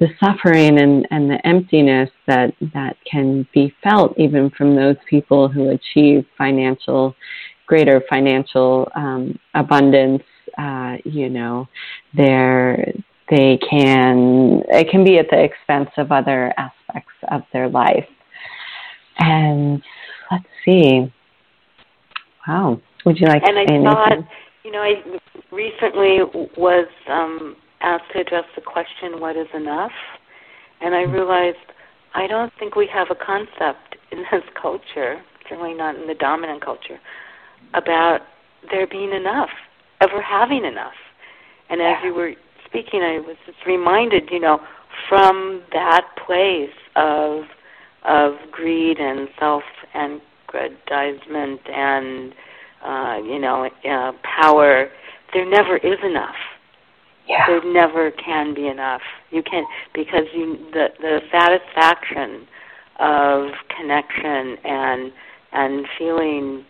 the suffering and, and the emptiness that that can be felt even from those people who achieve financial greater financial um, abundance uh, you know, they're they can it can be at the expense of other aspects of their life. And let's see. Wow. Would you like and to I anything? thought, you know, I recently was um, asked to address the question, "What is enough?" And I realized I don't think we have a concept in this culture, certainly not in the dominant culture, about there being enough ever having enough. And as you were speaking, I was just reminded, you know, from that place of of greed and self aggrandizement and uh, you know uh, power, there never is enough. Yeah. There never can be enough. You can because you the the satisfaction of connection and and feeling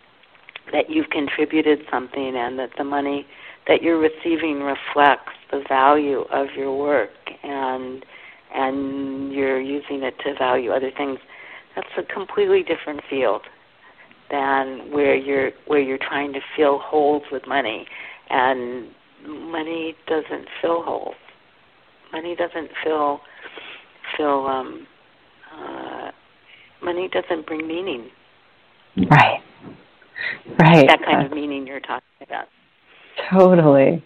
that you've contributed something and that the money that you're receiving reflects the value of your work and and you're using it to value other things. That's a completely different field than where you're where you're trying to fill holes with money. And money doesn't fill holes. Money doesn't fill fill um uh money doesn't bring meaning. Right Right. That kind of meaning you're talking about. Totally.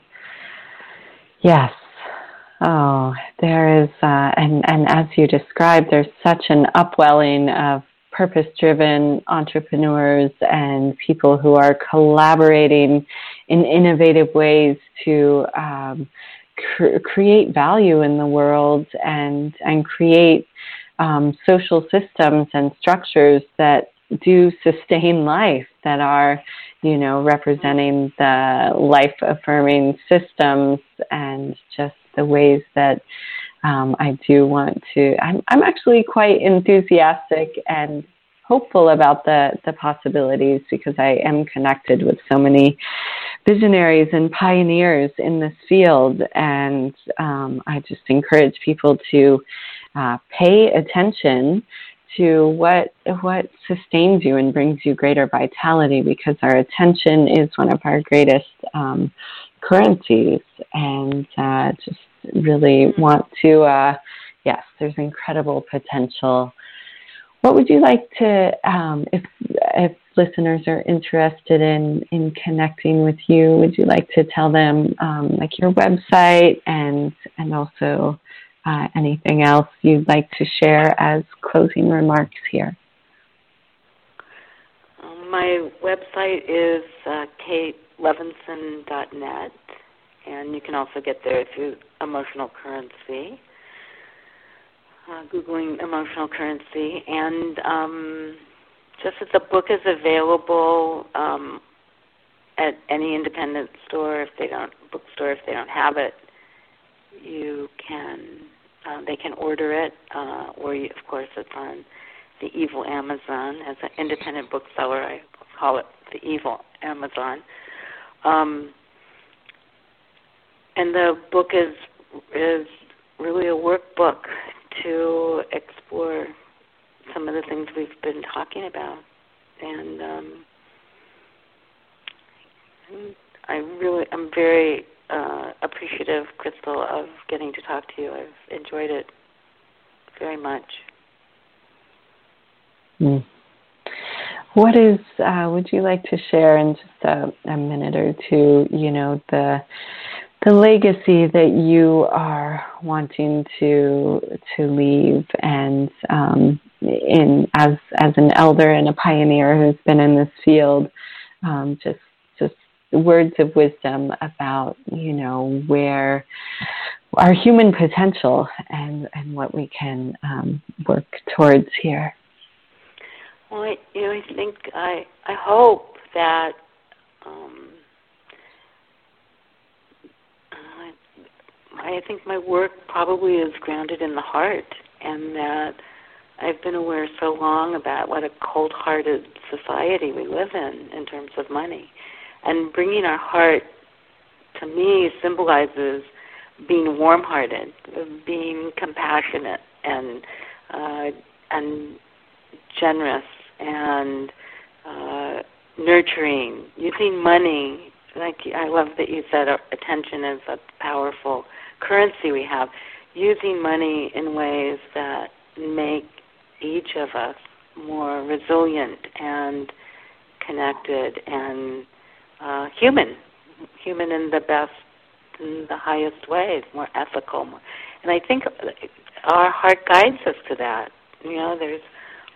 Yes. Oh, there is, uh, and, and as you described, there's such an upwelling of purpose driven entrepreneurs and people who are collaborating in innovative ways to um, cr- create value in the world and, and create um, social systems and structures that do sustain life, that are, you know, representing the life affirming systems and just the ways that um, I do want to. I'm, I'm actually quite enthusiastic and hopeful about the, the possibilities because I am connected with so many visionaries and pioneers in this field. And um, I just encourage people to uh, pay attention to what what sustains you and brings you greater vitality because our attention is one of our greatest um, currencies. And uh, just really want to uh, yes there's incredible potential. What would you like to um, if if listeners are interested in in connecting with you would you like to tell them um, like your website and and also uh, anything else you'd like to share as closing remarks here? Um, my website is uh, katelevinson.net and you can also get there through emotional currency. Uh, googling emotional currency, and um, just that the book is available um, at any independent store, if they don't bookstore, if they don't have it, you can uh, they can order it, uh, or you, of course it's on the Evil Amazon as an independent bookseller. I call it the Evil Amazon. Um, and the book is is really a workbook to explore some of the things we've been talking about. And um, I really, I'm very uh, appreciative, Crystal, of getting to talk to you. I've enjoyed it very much. Mm. What is, uh, would you like to share in just a, a minute or two, you know, the the legacy that you are wanting to to leave and um, in as as an elder and a pioneer who's been in this field um, just just words of wisdom about you know where our human potential and and what we can um, work towards here well I, you know I think I I hope that um, I think my work probably is grounded in the heart, and that I've been aware so long about what a cold hearted society we live in in terms of money. And bringing our heart, to me, symbolizes being warm hearted, being compassionate and uh, and generous and uh, nurturing, using money. Like I love that you said, attention is a powerful currency we have, using money in ways that make each of us more resilient and connected and uh, human, human in the best, in the highest ways, more ethical. More, and I think our heart guides us to that. You know, there's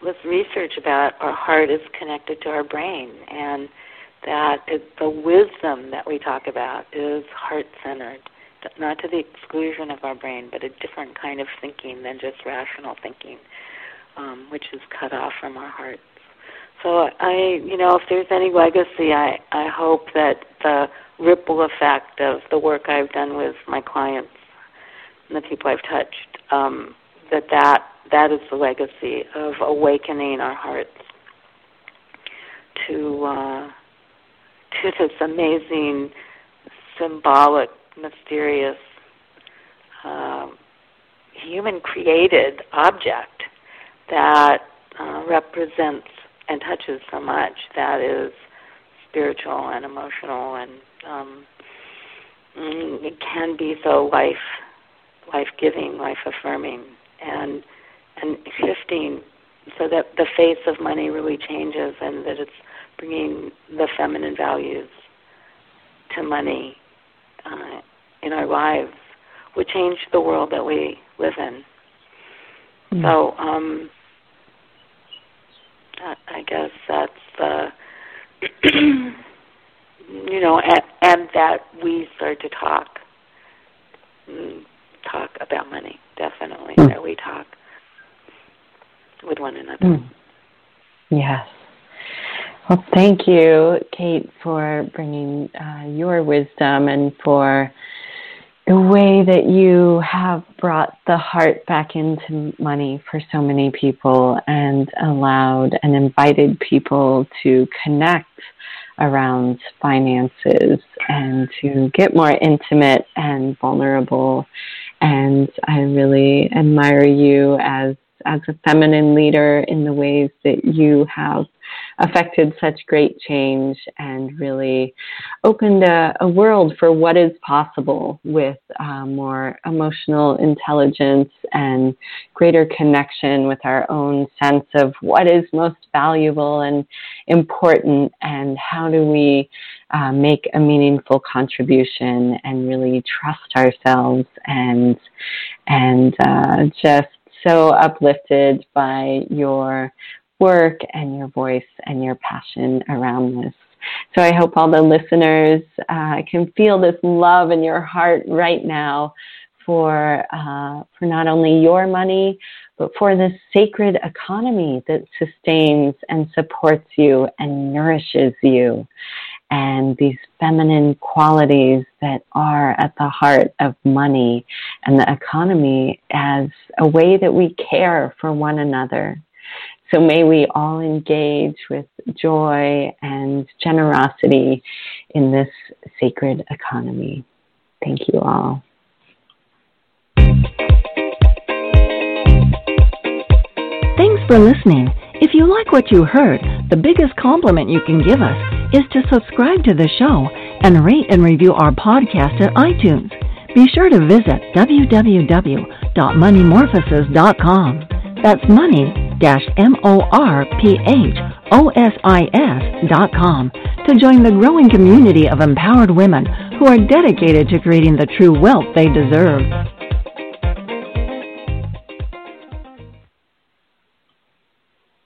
this research about our heart is connected to our brain, and that it, the wisdom that we talk about is heart centered not to the exclusion of our brain, but a different kind of thinking than just rational thinking, um, which is cut off from our hearts. So I, you know, if there's any legacy, I I hope that the ripple effect of the work I've done with my clients and the people I've touched, um, that that that is the legacy of awakening our hearts to uh, to this amazing symbolic mysterious um, human created object that uh, represents and touches so much that is spiritual and emotional and um, mm, it can be so life life giving life affirming and and shifting so that the face of money really changes and that it's bringing the feminine values to money uh, in our lives would change the world that we live in. Mm. So, um, I, guess that's the, you know, and, and that we start to talk, mm, talk about money. Definitely, mm. that we talk with one another. Mm. Yes, Well, thank you, Kate, for bringing uh, your wisdom and for the way that you have brought the heart back into money for so many people and allowed and invited people to connect around finances and to get more intimate and vulnerable. And I really admire you as as a feminine leader in the ways that you have affected such great change and really opened a, a world for what is possible with uh, more emotional intelligence and greater connection with our own sense of what is most valuable and important and how do we uh, make a meaningful contribution and really trust ourselves and and uh, just so uplifted by your work and your voice and your passion around this. So I hope all the listeners uh, can feel this love in your heart right now for uh, for not only your money, but for this sacred economy that sustains and supports you and nourishes you, and these feminine qualities that are at the heart of money and the economy as a way that we care for one another. So may we all engage with joy and generosity in this sacred economy. Thank you all. Thanks for listening. If you like what you heard, the biggest compliment you can give us is to subscribe to the show and rate and review our podcast at iTunes. Be sure to visit www.moneymorphosis.com. That's money-m-o-r-p-h-o-s-i-s dot com to join the growing community of empowered women who are dedicated to creating the true wealth they deserve.